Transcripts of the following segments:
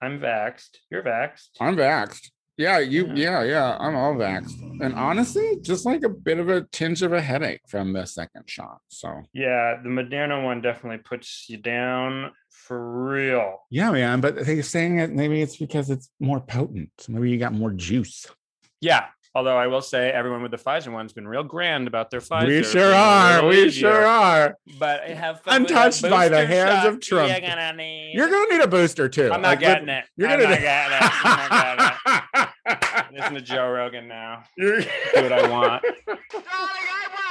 I'm vaxxed. You're vaxxed. I'm vaxxed. Yeah, you. Yeah. yeah, yeah. I'm all vaxxed, and honestly, just like a bit of a tinge of a headache from the second shot. So yeah, the Moderna one definitely puts you down for real. Yeah, man. But they're saying it. Maybe it's because it's more potent. Maybe you got more juice. Yeah, Although I will say, everyone with the Pfizer one's been real grand about their Pfizer. We sure are. We easier. sure are. But I have untouched by the hands shot. of Trump. You're gonna need. You're gonna need a booster too. I'm not like, getting it. You're I'm gonna not getting it. I'm not getting it. Listen to Joe Rogan now. Do what I want.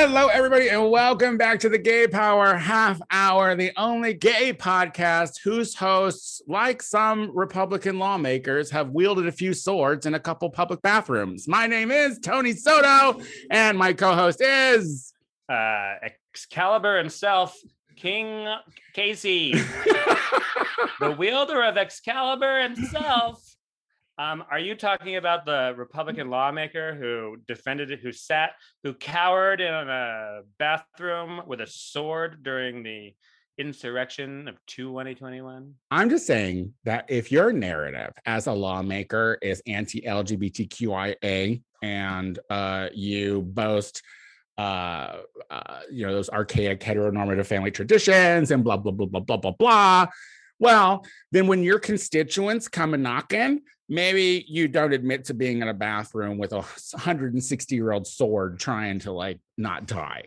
Hello, everybody, and welcome back to the Gay Power Half Hour, the only gay podcast whose hosts, like some Republican lawmakers, have wielded a few swords in a couple public bathrooms. My name is Tony Soto, and my co host is uh, Excalibur himself, King Casey, the wielder of Excalibur himself. Um, are you talking about the Republican lawmaker who defended it, who sat, who cowered in a bathroom with a sword during the insurrection of 2 2021? I'm just saying that if your narrative as a lawmaker is anti LGBTQIA and uh, you boast uh, uh, you know, those archaic heteronormative family traditions and blah, blah, blah, blah, blah, blah, blah. Well, then when your constituents come and knocking, maybe you don't admit to being in a bathroom with a 160 year old sword trying to like not die.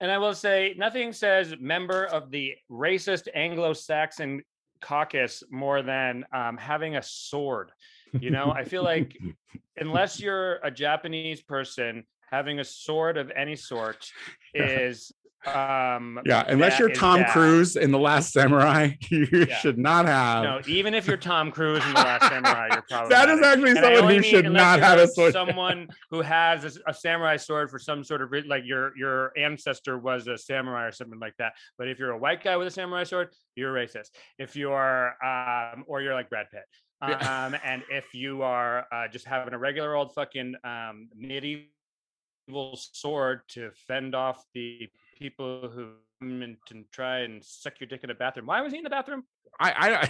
And I will say, nothing says member of the racist Anglo Saxon caucus more than um, having a sword. You know, I feel like unless you're a Japanese person, having a sword of any sort is um, yeah, unless you're Tom bad. Cruise in The Last Samurai, you yeah. should not have. No, even if you're Tom Cruise in The Last Samurai, you're probably. that is actually and someone who should not have a sword. Someone who has a, a, samurai sword for some sort of like your your ancestor was a samurai or something like that. But if you're a white guy with a samurai sword, you're racist. If you're um, or you're like Brad Pitt. Um, and if you are uh, just having a regular old fucking um, medieval sword to fend off the people who come in and try and suck your dick in a bathroom. Why was he in the bathroom? I,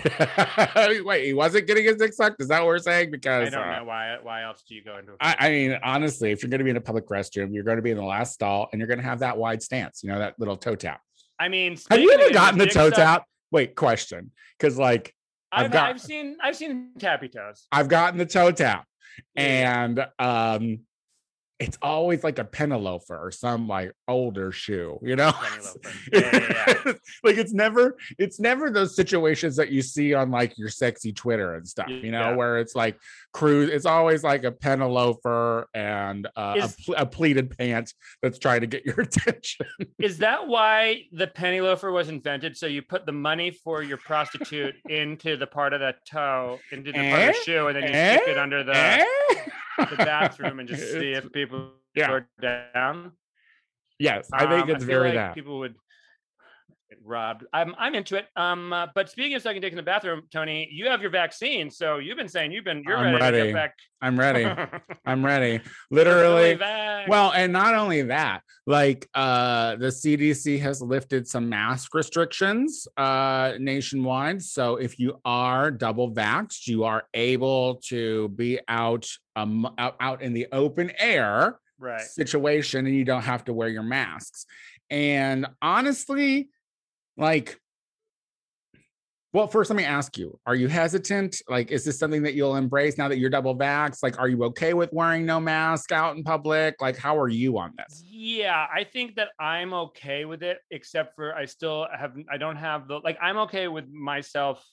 I wait. He wasn't getting his dick sucked. Is that what we're saying? Because I don't uh, know why. Why else do you go into? I, I, mean, honestly, if you're going to be in a public restroom, you're going to be in the last stall, and you're going to have that wide stance. You know that little toe tap. I mean, have you ever gotten the toe tap? Wait, question. Because like I've, I've, got, I've seen I've seen tappy toes. I've gotten the toe tap, and um, it's always like a penny loafer or some like older shoe, you know? Yeah, yeah, yeah. like it's never, it's never those situations that you see on like your sexy Twitter and stuff, you know, where it's like cruise. It's always like a penny loafer and uh, is, a, a, pleated pant that's trying to get your attention. is that why the penny loafer was invented? So you put the money for your prostitute into the part of the toe, into the eh? part of the shoe, and then you eh? stick it under the. Eh? The bathroom and just see if people yeah. are down. Yes, I think um, it's I very like that. People would robbed. I'm I'm into it. Um, uh, but speaking of second dick in the bathroom, Tony, you have your vaccine, so you've been saying you've been you're I'm ready. ready. back. I'm ready. I'm ready. Literally. well, and not only that, like uh, the CDC has lifted some mask restrictions uh, nationwide. So if you are double vaxxed, you are able to be out um out, out in the open air right. situation, and you don't have to wear your masks. And honestly, like, well, first, let me ask you Are you hesitant? Like, is this something that you'll embrace now that you're double vax? Like, are you okay with wearing no mask out in public? Like, how are you on this? Yeah, I think that I'm okay with it, except for I still have, I don't have the, like, I'm okay with myself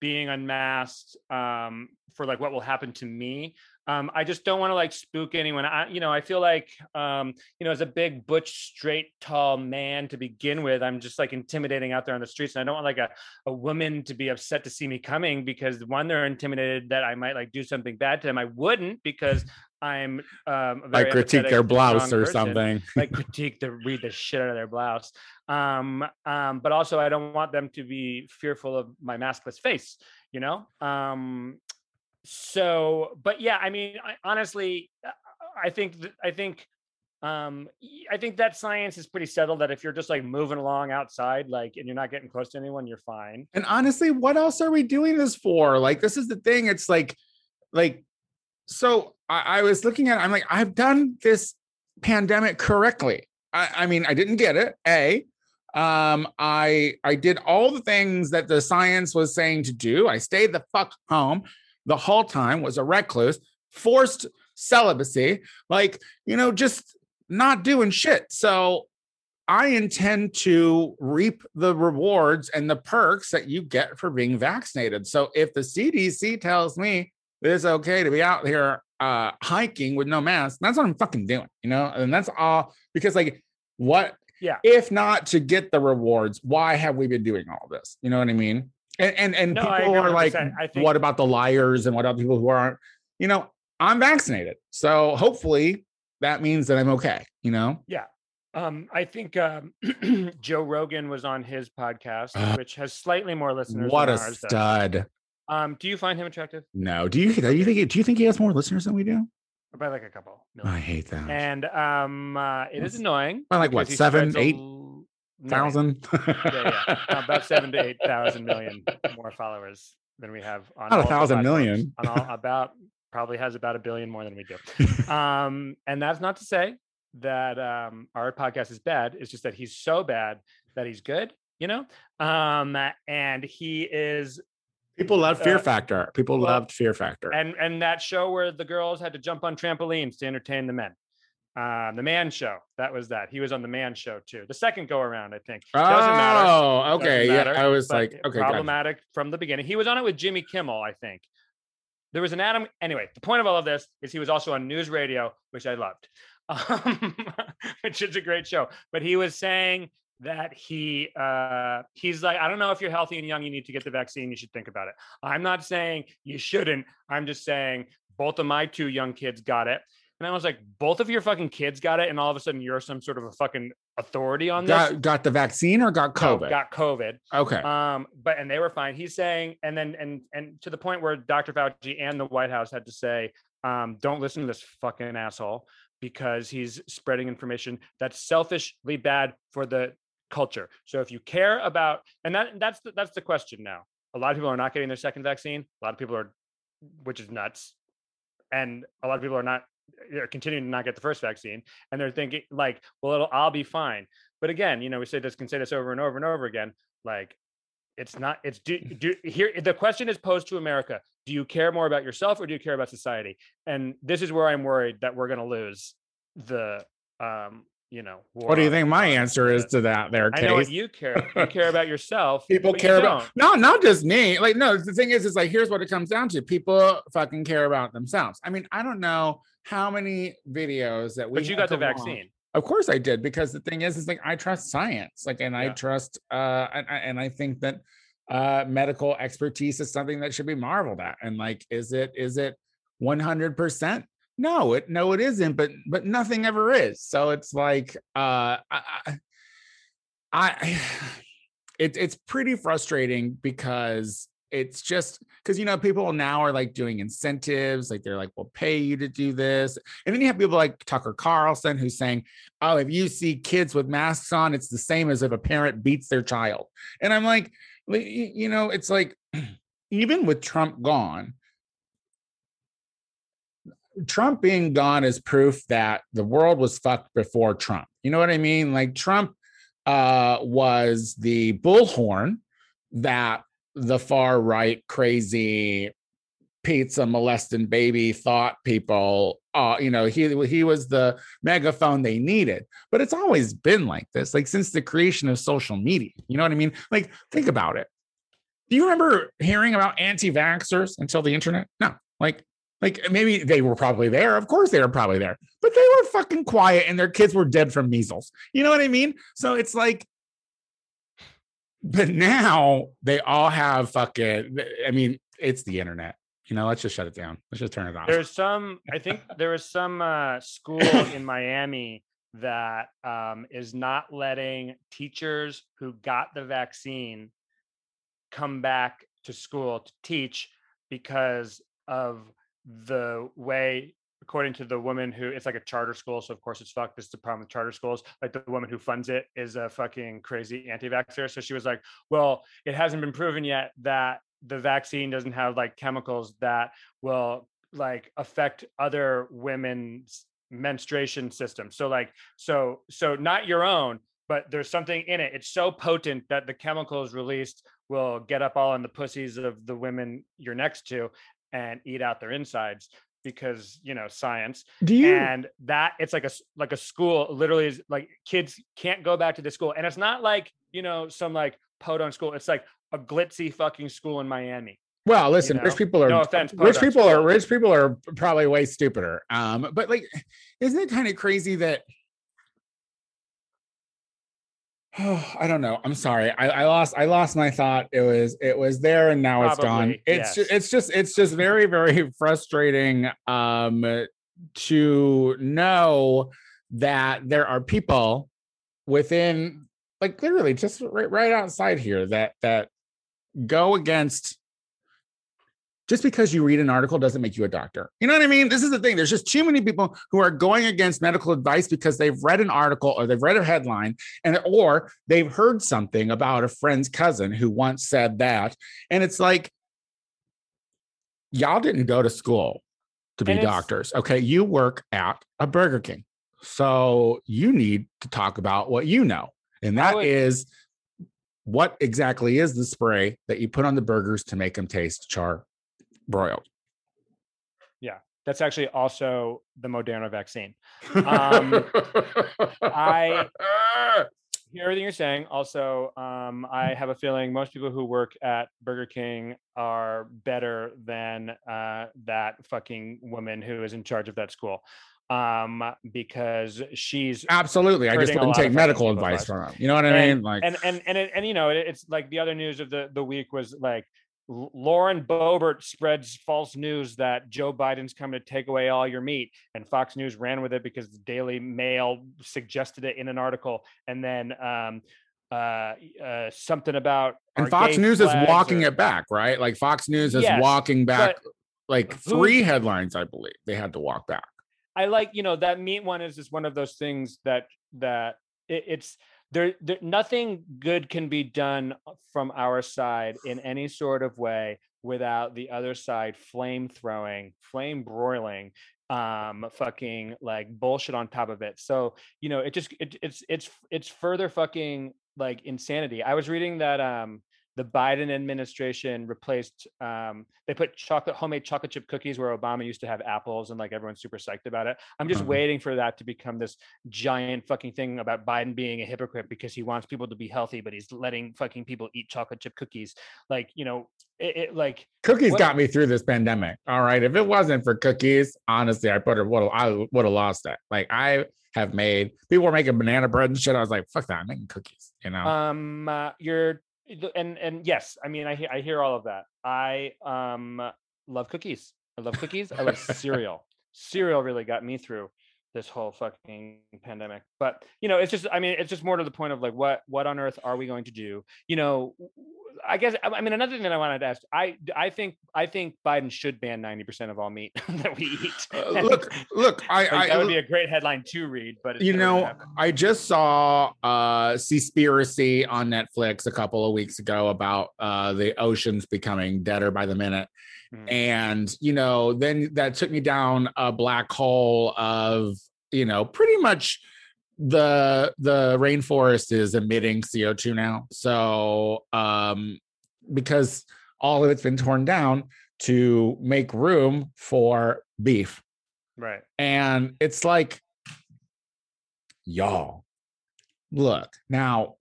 being unmasked um, for like what will happen to me. Um, I just don't want to like spook anyone. I, you know, I feel like, um, you know, as a big butch, straight, tall man to begin with, I'm just like intimidating out there on the streets, and I don't want like a a woman to be upset to see me coming because one, they're intimidated that I might like do something bad to them. I wouldn't because I'm um, Like critique their blouse or person something. like critique the read the shit out of their blouse. Um, um, but also I don't want them to be fearful of my maskless face, you know? Um, so, but yeah, I mean, I, honestly, uh, I think, th- I think, um, I think that science is pretty settled that if you're just like moving along outside, like, and you're not getting close to anyone, you're fine. And honestly, what else are we doing this for? Like, this is the thing. It's like, like, so I, I was looking at. I'm like, I've done this pandemic correctly. I, I mean, I didn't get it. A, um, I I did all the things that the science was saying to do. I stayed the fuck home the whole time. Was a recluse, forced celibacy. Like, you know, just not doing shit. So I intend to reap the rewards and the perks that you get for being vaccinated. So if the CDC tells me it's okay to be out here uh hiking with no mask, that's what I'm fucking doing, you know? And that's all because like what Yeah. if not to get the rewards, why have we been doing all this? You know what I mean? And and, and No, people are like, think- what about the liars and what about people who aren't? You know, I'm vaccinated. So hopefully that means that I'm okay, you know? Yeah. Um, I think um, Joe Rogan was on his podcast, Uh, which has slightly more listeners. What than a ours stud. Um, do you find him attractive? No, do you do you think do you think he has more listeners than we do? By like a couple. I hate that. And um, uh, it is annoying. By like what, seven, eight million. Thousand. Yeah, yeah. About seven to eight thousand million more followers than we have on Not a thousand On all, about probably has about a billion more than we do. Um, and that's not to say that um, our podcast is bad. It's just that he's so bad that he's good. You know, um, and he is People love Fear Uh, Factor. People well, loved Fear Factor. and and that show where the girls had to jump on trampolines to entertain the men. Um, the man show. That was that. He was on the man show too. The second go around, I think. Doesn't matter. Oh, Doesn't okay. Yeah, I was like, okay, gotcha. problematic from the beginning. He was on it with Jimmy Kimmel, I think. There was an Adam. Anyway, the point of all of this is he was also on news radio, which I loved, um, which is a great show. But he was saying that he uh, he's like, I don't know if you're healthy and young, you need to get the vaccine. You should think about it. I'm not saying you shouldn't. I'm just saying both of my two young kids got it. And I was like, both of your fucking kids got it, and all of a sudden you're some sort of a fucking authority on this. got got the vaccine or got No, COVID? got COVID. okay. Um, but and they were fine. He's saying, and then and and to the point where Dr. Fauci and the White House had to say, um, don't listen to this fucking asshole because he's spreading information that's selfishly bad for the culture. So if you care about, and that that's the, that's the question now. A lot of people are not getting their second vaccine. A lot of people are, which is nuts, and a lot of people are not are continuing to not get the first vaccine, and they're thinking like, well, it'll, I'll be fine. But again, you know, we say this can say this over and over and over again. Like, it's not. It's do do here. The question is posed to America: Do you care more about yourself or do you care about society? And this is where I'm worried that we're going to lose the, um, you know. what do you think my answer is to that there, I know what you care. You care about yourself. People but you care about no, not just me. Like, no, the thing is, it's like here's what it comes down to. People fucking care about themselves. I mean, I don't know how many videos that we But you got the watch. vaccine. Of course I did because the thing is, is like I trust science, like, and I trust, uh, and, I- and I think that uh, medical expertise is something that should be marveled at. And like, is it is it one hundred percent? No, it no, it isn't. But but nothing ever is. So it's like, uh, I, I, it, it's pretty frustrating because it's just because you know people now are like doing incentives like they're like we'll pay you to do this and then you have people like tucker carlson who's saying oh if you see kids with masks on it's the same as if a parent beats their child and i'm like you know it's like even with trump gone trump being gone is proof that the world was fucked before trump. You know what i mean? Like trump uh was the bullhorn that the far right crazy pizza molesting baby thought people uh you know he he was the megaphone they needed. But it's always been like this like since the creation of social media. You know what i mean? Like think about it. Do you remember hearing about anti-vaxxers until the internet? No, like like maybe they were probably there. Of course they were probably there, but they were fucking quiet and their kids were dead from measles. You know what I mean? So it's like, but now they all have fucking. I mean, it's the internet. You know, let's just shut it down. Let's just turn it off. There's some. I think there was some uh, school in Miami that um, is not letting teachers who got the vaccine come back to school to teach because of the way according to the woman who it's like a charter school so of course it's fucked this is the problem with charter schools like the woman who funds it is a fucking crazy anti-vaxxer so she was like well it hasn't been proven yet that the vaccine doesn't have like chemicals that will like affect other women's menstruation system. So like so so not your own but there's something in it. It's so potent that the chemicals released will get up all in the pussies of the women you're next to and eat out their insides because you know science Do you? and that it's like a like a school literally is like kids can't go back to the school and it's not like you know some like podunk school it's like a glitzy fucking school in miami Well, listen, rich know? people are No offense, rich people are rich people are probably way stupider. Um, but like, isn't it kind of crazy that I don't know. I'm sorry. I, I lost I lost my thought. It was it was there and now it's gone. Probably, It's ju- it's just it's just very very frustrating um to know that there are people within like literally just right, right outside here that that go against just because you read an article doesn't make you a doctor. You know what I mean? This is the thing. There's just too many people who are going against medical advice because they've read an article or they've read a headline and or they've heard something about a friend's cousin who once said that. And it's like y'all didn't go to school to be And doctors. Okay, you work at a Burger King. So you need to talk about what you know. And that is would- what exactly is the spray that you put on the burgers to make them taste char broiled? Yeah, that's actually also the moderna vaccine Um, I- hear everything you're saying. Also, um, I have a feeling most people who work at Burger King are better than uh, that fucking woman who is in charge of that school, um, because she's absolutely. I just didn't take medical advice from her You know what I mean? Like, and and and it, and you know it, it's like the other news of the the week was like Lauren Boebert spreads false news that Joe Biden's coming to take away all your meat, and Fox News ran with it because the Daily Mail suggested it in an article, and then um, uh, uh, something about and Fox News is walking or- it back, right? Like Fox News is Yes, walking back like who- three headlines, I believe they had to walk back. I like you know that meat one is just one of those things that that it, it's there, there nothing good can be done from our side in any sort of way without the other side flame throwing flame broiling um fucking like bullshit on top of it. So you know it just it, it's it's it's further fucking like insanity. I was reading that um the Biden administration replaced um they put chocolate homemade chocolate chip cookies where Obama used to have apples and like everyone's super psyched about it. I'm just Mhm. waiting for that to become this giant fucking thing about Biden being a hypocrite because he wants people to be healthy but he's letting fucking people eat chocolate chip cookies. Like, you know, it, it like Cookies What- got me through this pandemic. All right. If it wasn't for cookies, honestly, I put it would I would have lost it. Like I have made people were making banana bread and shit. I was like, fuck that, I'm making cookies, you know. um uh, you're and and yes, I mean I hear I hear all of that. I um love cookies. I love cookies. I love cereal. Cereal really got me through this whole fucking pandemic. But you know, it's just I mean, it's just more to the point of like what what on earth are we going to do? You know, i guess I mean another thing that I wanted to ask. I I think I think Biden should ban 90% of all meat that we eat. Uh, look, look, I, like, I that would be a great headline to read, but you know. I just saw uh Seaspiracy on Netflix a couple of weeks ago about uh the oceans becoming deader by the minute. Mhm. And you know, then that took me down a black hole of, you know, pretty much the the rainforest is emitting CO2 now. So um because all of it's been torn down to make room for beef. right. And it's like, y'all, look, now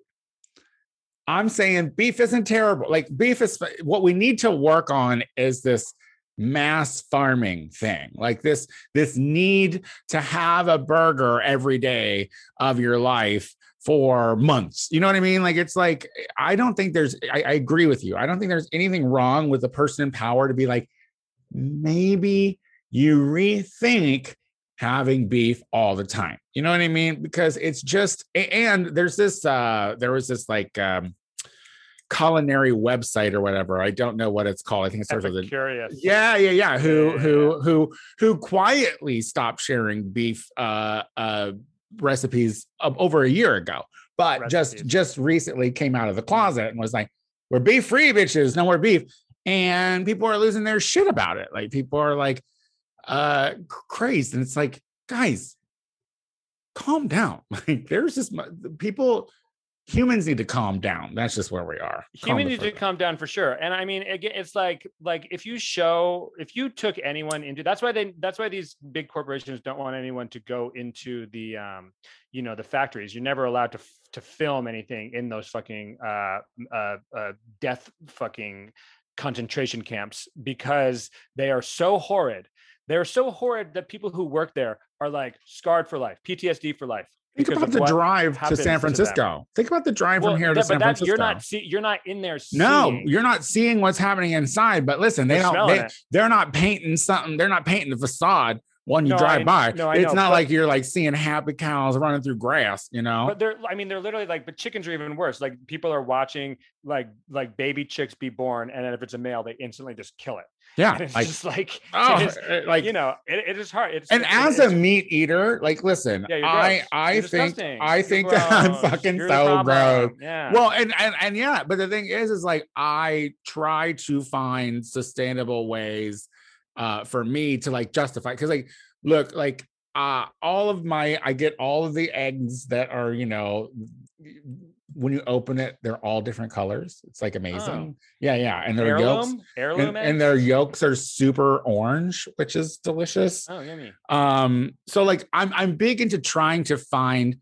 I'm saying beef isn't terrible. Like beef is what we need to work on is this mass farming thing. Like this this need to have a burger every day of your life for months. You know what i mean? Like it's like i don't think there's I, I agree with you. I don't think there's anything wrong with the person in power to be like maybe you rethink having beef all the time. You know what i mean? Because it's just and there's this uh there was this like um culinary website or whatever. I don't know what it's called. I think it starts with a curious. Yeah, yeah, yeah. Who Yeah, yeah, who who who quietly stopped sharing beef uh uh recipes over a year ago, but just Recipes. just recently came out of the closet and was like, "We're beef free, bitches. No more beef." And people are losing their shit about it. Like people are like uh crazed, and it's like, guys, calm down. Like there's just people. Humans need to calm down. That's just where we are. Calm Human the need to calm down for sure. And I mean, again, it's like like if you show if you took anyone into that's why they that's why these big corporations don't want anyone to go into the um you know the factories. You're never allowed to to film anything in those fucking uh uh, uh death fucking concentration camps because they are so horrid. They're so horrid that people who work there are like scarred for life, PTSD for life. Think about the drive to San. Francisco. Think about the drive Well, from here that- to San but Francisco. you're not see, you're not in there. no, you're not seeing what's happening inside. But listen, they They're don't. They, they're not painting something. They're not painting the facade when you No, drive I- by. no, I it's know, not but- like you're like seeing happy cows running through grass. You know. But they're, I mean, they're literally like, but chickens are even worse. Like people are watching like like baby chicks be born, and then if it's a male, they instantly just kill it. yeah, And it's like just like, oh, is- uh, like you know, it, it is hard. It's and it- as a meat eater, like listen, yeah, I. I You're think disgusting. I think that I'm fucking You're so gross. Yeah. Well, and, and and yeah, but the thing is, is like I try to find sustainable ways uh for me to like justify because like look, like uh all of my I get all of the eggs that are, you know, when you open it, they're all different colors. It's like amazing. Yeah, yeah. And their yolks heirloom, heirloom, and, and their yolks are super orange, which is delicious Oh, yummy. um so like i'm i'm big into trying to find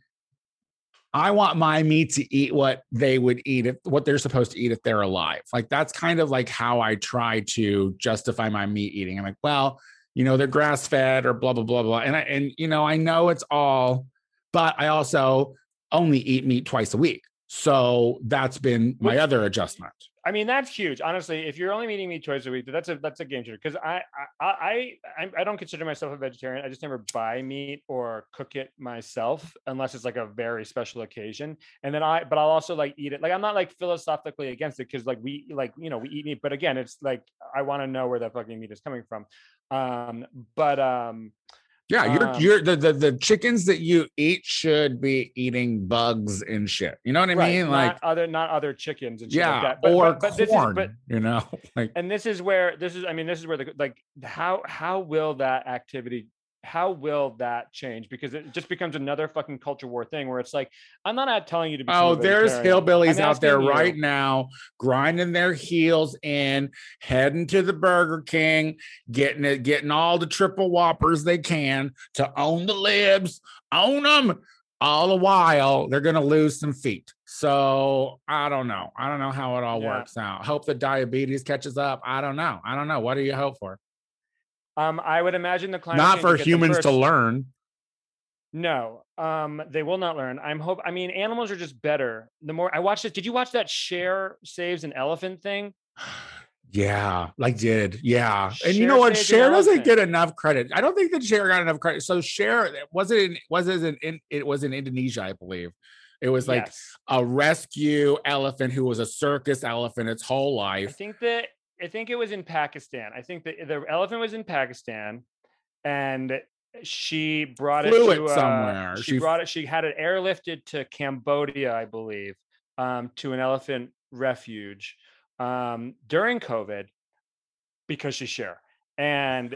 i want my meat to eat what they would eat if what they're supposed to eat if they're alive. Like that's kind of like how i try to justify my meat eating. I'm like well you know they're grass fed or blah blah blah blah. And i and you know i know it's all but i also only eat meat twice a week. So that's been my Which- other adjustment I mean, that's huge. Honestly, if you're only meeting me twice a week, that's a that's a game changer. Because I I, I I don't consider myself a vegetarian. I just never buy meat or cook it myself unless it's like a very special occasion. And then I, but I'll also like eat it. Like I'm not like philosophically against it because like we like you know we eat meat, but again, it's like I want to know where that fucking meat is coming from. Um, but um, Yeah, you're Um, you're the, the the chickens that you eat should be eating bugs and shit. You know what I right, mean? not Like other not other chickens and shit yeah, like that. But, or but, but this is corn. but you know, like and this is where this is i mean this is where the like how how will that activity how will that change because it just becomes another fucking culture war thing where it's like i'm not out telling you to be oh, there's hillbillies I'm out there you- right now grinding their heels in, heading to the Burger King, getting it, getting all the triple whoppers they can to own the libs, own them. All the while, they're gonna lose some feet. So I don't know. I don't know how it all Yeah. works out. Hope the diabetes catches up. I don't know. I don't know. What do you hope for? Um i would imagine the climate not for humans to learn. no um they will not learn i'm hope i mean animals are just better the more i watched it did you watch that Cher saves an elephant thing Yeah, like did. Yeah. and you know what? Cher doesn't get enough credit. I don't think that Cher got enough credit. So Cher was it in was it in, in it was in Indonesia, I believe. It was like Yes. a rescue elephant who was a circus elephant its whole life. I think that I think it was in Pakistan. I think that the elephant was in Pakistan, and she brought it to it uh, somewhere. She, She brought it. She had it airlifted to Cambodia, I believe, um, to an elephant refuge um, during COVID because she's Cher, and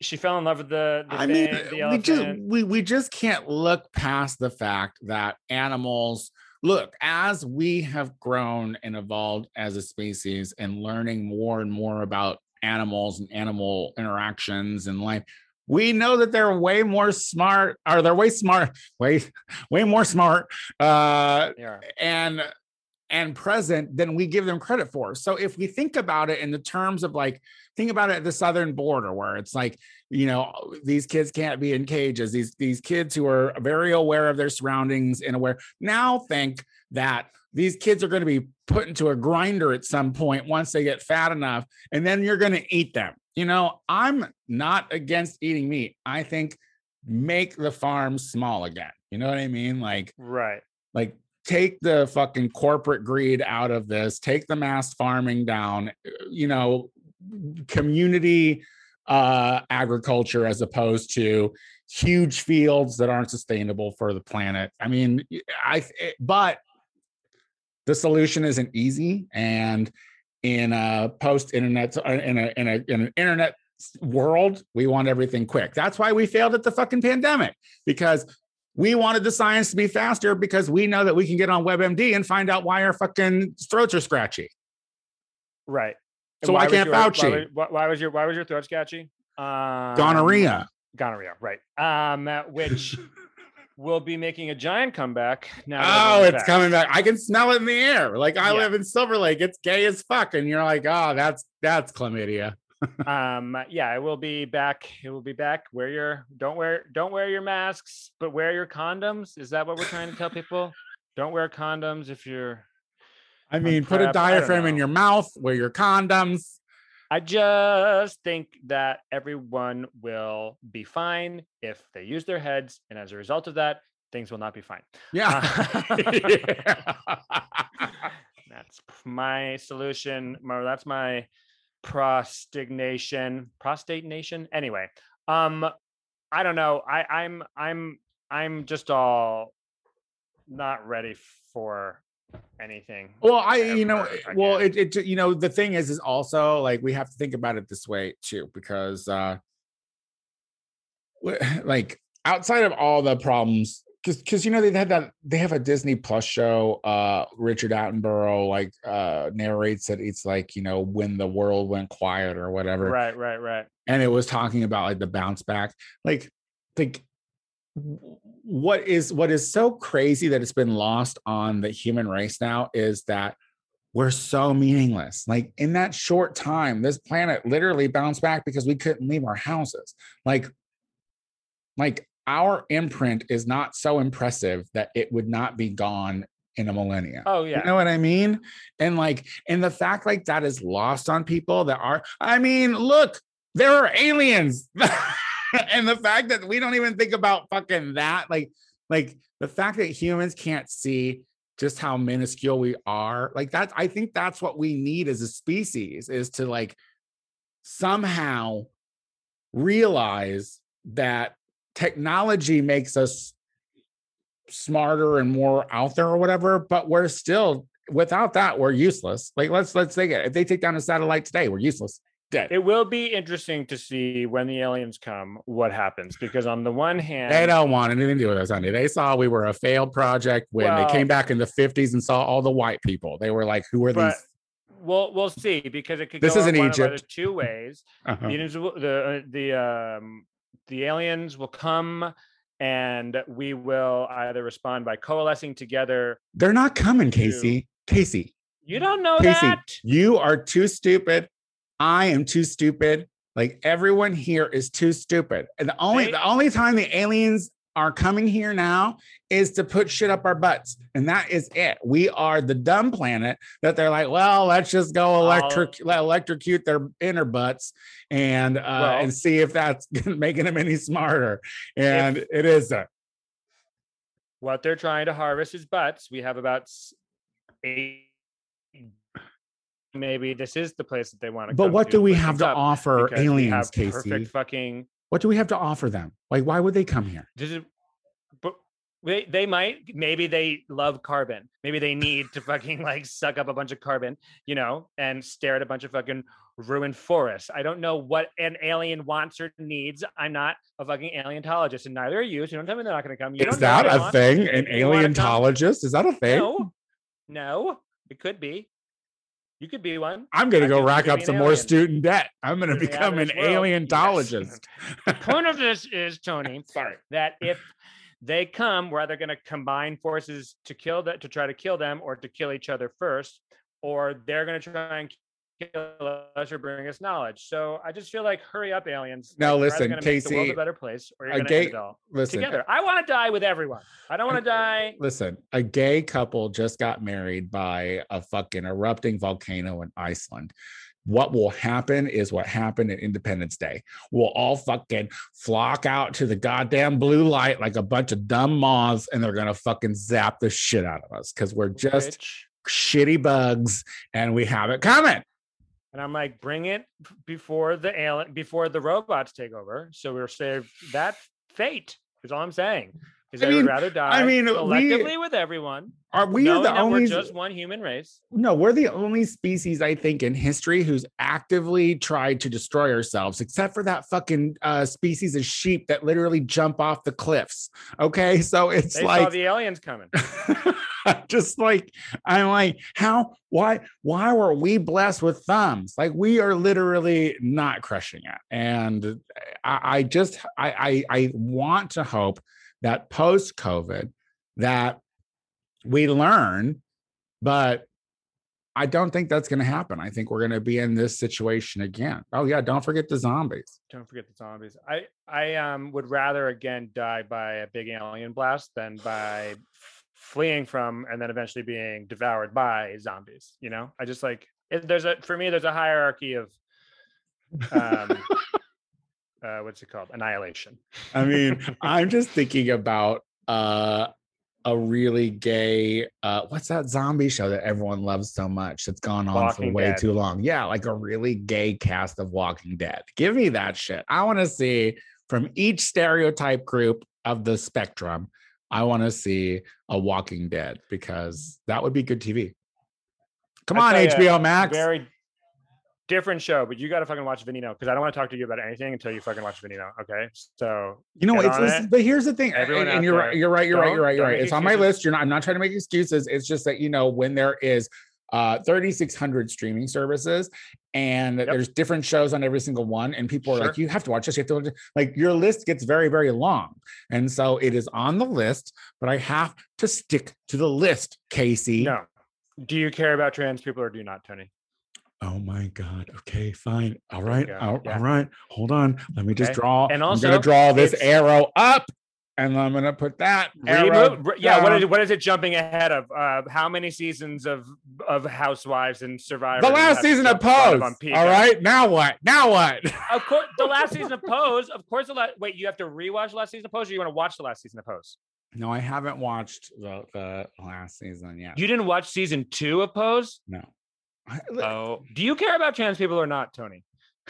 she fell in love with the. the I thing, mean, the we just we we just can't look past the fact that animals look as we have grown and evolved as a species and learning more and more about animals and animal interactions and life we know that they're way more smart or they're way smart way way more smart uh are. and and present than we give them credit for. So if we think about it in the terms of like, think about it at the southern border where it's like, you know, these kids can't be in cages. These these kids who are very aware of their surroundings and aware now think that these kids are going to be put into a grinder at some point once they get fat enough, and then you're going to eat them. You know, I'm not against eating meat. I think make the farm small again. You know what I mean? Like, right. Like take the fucking corporate greed out of this, take the mass farming down, uh, you know, community uh agriculture as opposed to huge fields that aren't sustainable for the planet. I mean, I it, but the solution isn't easy and in a post internet uh, in a in a in an internet world, we want everything quick. That's why we failed at the fucking pandemic because we wanted the science to be faster because we know that we can get on WebMD and find out why our fucking throats are scratchy. Right. So why, can't your, Fauci? Why, why, was your why was your throat scratchy? Um, gonorrhea. Gonorrhea, right? Um, which will be making a giant comeback now. Oh, it's back. coming back. I can smell it in the air. Like I yeah. live in Silver Lake. It's gay as fuck, and you're like, oh, that's that's chlamydia um yeah it will be back it will be back wear your don't wear don't wear your masks but wear your condoms is that what we're trying to tell people don't wear condoms if you're i mean put a diaphragm in your mouth wear your condoms. I just think that everyone will be fine if they use their heads and as a result of that things will not be fine. Yeah, uh, that's my solution that's my prostate prostate nation anyway um i don't know. I i'm i'm i'm just all not ready for anything well i you know again. well it, it you know the thing is is also like we have to think about it this way too because uh like outside of all the problems because because you know they had that they have a Disney Plus show. Uh, Richard Attenborough like uh narrates it. It's like you know when the world went quiet or whatever. Right, right, right. And it was talking about like the bounce back. Like, like Mm-hmm. what is what is so crazy that it's been lost on the human race now is that we're so meaningless. Like in that short time, this planet literally bounced back because we couldn't leave our houses. Like, like our imprint is not so impressive that it would not be gone in a millennia. Oh yeah. You know what I mean? And like and the fact like that is lost on people that are I mean, look, there are aliens. and the fact that we don't even think about fucking that like like the fact that humans can't see just how minuscule we are like that i think that's what we need as a species is to like somehow realize that technology makes us smarter and more out there or whatever, but we're still without that, we're useless. Like let's let's take it. If they take down a satellite today, we're useless. Dead. It will be interesting to see when the aliens come what happens because on the one hand they don't want anything to do with us, honey. They saw we were a failed project when well, they came back in the 50s and saw all the white people. They were like, who are these? We'll we'll see because it could this go is in one Egypt. Of two ways. Uh-huh. The the the um the aliens will come and we will either respond by coalescing together. They're not coming, Casey. Casey. You don't know Casey, that. You are too stupid. I am too stupid. Like everyone here is too stupid. And the only the only time the aliens are coming here now is to put shit up our butts. And that is it. We are the dumb planet that they're like, well, let's just go electric electrocute their inner butts and uh well, and see if that's making them any smarter. And it isn't. What they're trying to harvest is butts. We have about eight maybe this is the place that they want to go. but what do we have to offer aliens casey perfect fucking what do we have to offer them? Like, why would they come here? Is, but they they might maybe they love carbon. Maybe they need to fucking like suck up a bunch of carbon, you know, and stare at a bunch of fucking ruined forests. I don't know what an alien wants or needs. I'm not a fucking aleontologist, and neither are you. So don't tell me they're not going to come. You is that a thing? An aleontologist? Is that a thing? No, no, it could be. You could be one. I'm going to go rack up some more student debt. I'm going to become an aleontologist. the point of this is, Tony, sorry, that if they come we're either going to combine forces to kill that to try to kill them or to kill each other first, or they're going to try and kill us or bring us knowledge. So I just feel like hurry up, aliens. Now Like, listen, make the world Casey, a better place, or you're going to end gay- it all Listen, together. I want to die with everyone. I don't want to die. listen, a gay couple just got married by a fucking erupting volcano in Iceland. What will happen is what happened at Independence Day. We'll all fucking flock out to the goddamn blue light like a bunch of dumb moths, and they're gonna fucking zap the shit out of us because we're just bitch. shitty bugs and we have it coming. And I'm like, bring it before the alien, before the robots take over. So we're saved that fate. Is all I'm saying. Is I I, would rather die I mean, we- collectively with everyone. Are we the only we're just one human race. no, we're the only species I think in history who's actively tried to destroy ourselves, except for that fucking uh, species of sheep that literally jump off the cliffs. Okay, so it's They saw like the aliens coming. just like I'm like, how why why were we blessed with thumbs? Like we are literally not crushing it. And I, I just I, I I want to hope that post COVID that we learn, but I don't think that's going to happen. I think we're going to be in this situation again. Oh yeah, don't forget the zombies. Don't forget the zombies. I I um would rather again die by a big alien blast than by fleeing from and then eventually being devoured by zombies. You know, I just like it, there's a for me there's a hierarchy of um uh what's it called annihilation. I mean, I'm just thinking about uh a really gay uh what's that zombie show that everyone loves so much that's gone on Walking for way Dead. too long. Yeah, like a really gay cast of Walking Dead. Give me that shit. I want to see from each stereotype group of the spectrum, I want to see a Walking Dead because that would be good TV. Come on, HBO Max. Very different show, but you got to fucking watch Veneno because I don't want to talk to you about anything until you fucking watch Veneno. Okay, so You know, it's, it. but here's the thing, Everyone and, and you're right, you're right, you're right, you're right, you're right. make It's on my list. You're not. I'm not trying to make excuses. It's just that you know when there is uh 3600 streaming services and there's different shows on every single one and people are like you have to watch this you have to watch like your list gets very very long and so it is on the list but i have to stick to the list casey. No. Do you care about trans people or do you not, Tony? oh my god. Okay fine. All right all, Yeah. all right. Hold on. Let me just Okay. draw And also, i'm gonna draw this arrow up and i'm gonna put that Reboot? R- Yeah, what down. is it, what is it jumping ahead of? Uh, how many seasons of of Housewives and Survivor? the last season of jump in front Pose. on All right, now what? Now what? Of course, the last season of Pose. Of course, the last. Wait, you have to rewatch the last season of Pose, or you want to watch the last season of Pose? no, I haven't watched the, the last season yet. You didn't watch season two of Pose? no. Oh, do you care about trans people or not, Tony?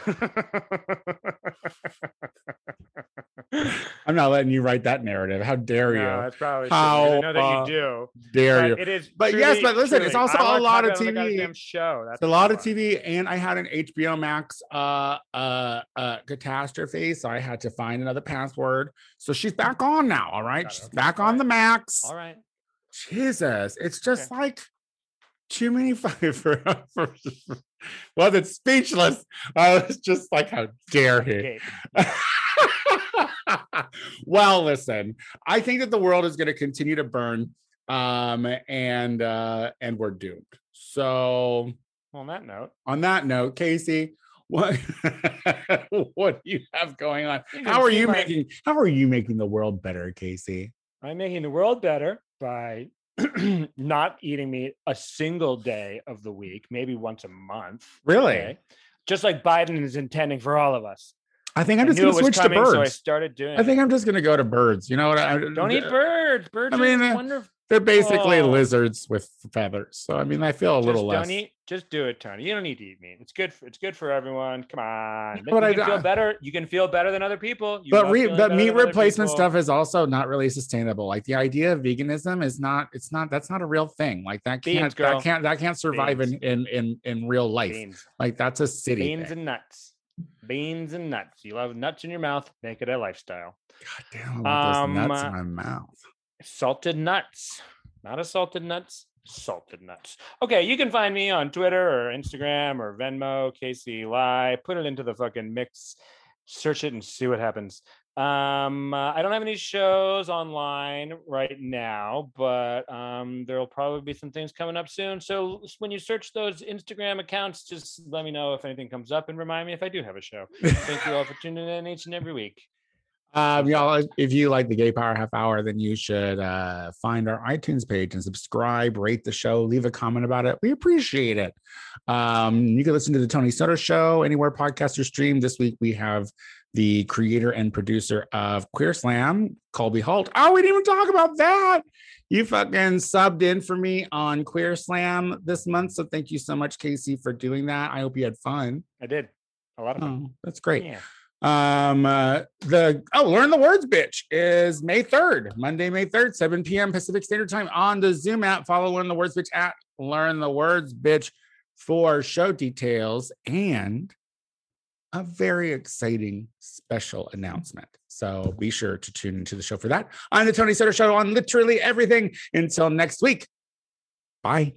I'm not letting you write that narrative. How dare you? No, that's probably. How, I know that you do. dare but you? It is. But yes, but listen, it's also a lot of TV. show. That's It's a lot of. TV, and I had an HBO Max uh uh uh catastrophe, so I had to find another password. So she's back on now. All right, she's back on the Max. All right. Jesus, it's just like too many fucking for, for, was it speechless? I was just like, how dare he? Okay. well, listen, I think that the world is going to continue to burn, um, and uh, and we're doomed. So, On that note, on that note, Casey, what what do you have going on? How are you my- making How are you making the world better, Casey? I'm making the world better by not eating meat a single day of the week, maybe once a month. Really? okay? Just like Biden is intending for all of us. I think I'm I just going to switch to birds. so I started doing. I think. I'm just going to go to birds. You know what? I, Don't eat birds. Birds I mean, are uh, wonderful. They're basically Oh. lizards with feathers. So I mean, I feel a Just little don't less. eat. Just do it, Tony. You don't need to eat meat. It's good. For, it's good for everyone. Come on. but you I feel better. You can feel better than other people. You but re, but meat replacement stuff is also not really sustainable. Like the idea of veganism is not. It's not. That's not a real thing. Like that can't. Beans, that can't. That can't survive in, Beans. in in in real life. Beans. Like that's a city. Beans thing. and nuts. Beans and nuts. You love nuts in your mouth. Make it a lifestyle. God damn, I want those nuts in Um, my mouth. Salted nuts not assaulted nuts salted nuts okay you can find me on twitter or instagram or venmo casey lie put it into the fucking mix search it and see what happens. Um, uh, I don't have any shows online right now, but um, there'll probably be some things coming up soon. So when you search those Instagram accounts, just let me know if anything comes up and remind me if I do have a show. Thank you all for tuning in each and every week. Um, y'all, if- you like the Gay Power Half Hour, then you should uh, find our iTunes page and subscribe, rate the show, leave a comment about it. We appreciate it. Um, you can listen to the Tony Soto Show anywhere podcasts are streamed. This week we have the creator and producer of Queer Slam, Colby Holt. Oh, we didn't even talk about that. You fucking subbed in for me on Queer Slam this month. So thank you so much, Casey, for doing that. I hope you had fun. I did a lot of fun. Oh, that's great. Yeah. Um, uh, the oh, learn the words, bitch, is May 3rd, Monday, May 3rd, 7 p.m. Pacific Standard Time on the Zoom app. Follow Learn the Words, bitch at Learn the Words, bitch for show details and a very exciting special announcement. So be sure to tune into the show for that. I'm the Tony Soto Show on literally everything. Until next week. Bye.